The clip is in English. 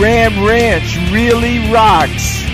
Ram Ranch really rocks.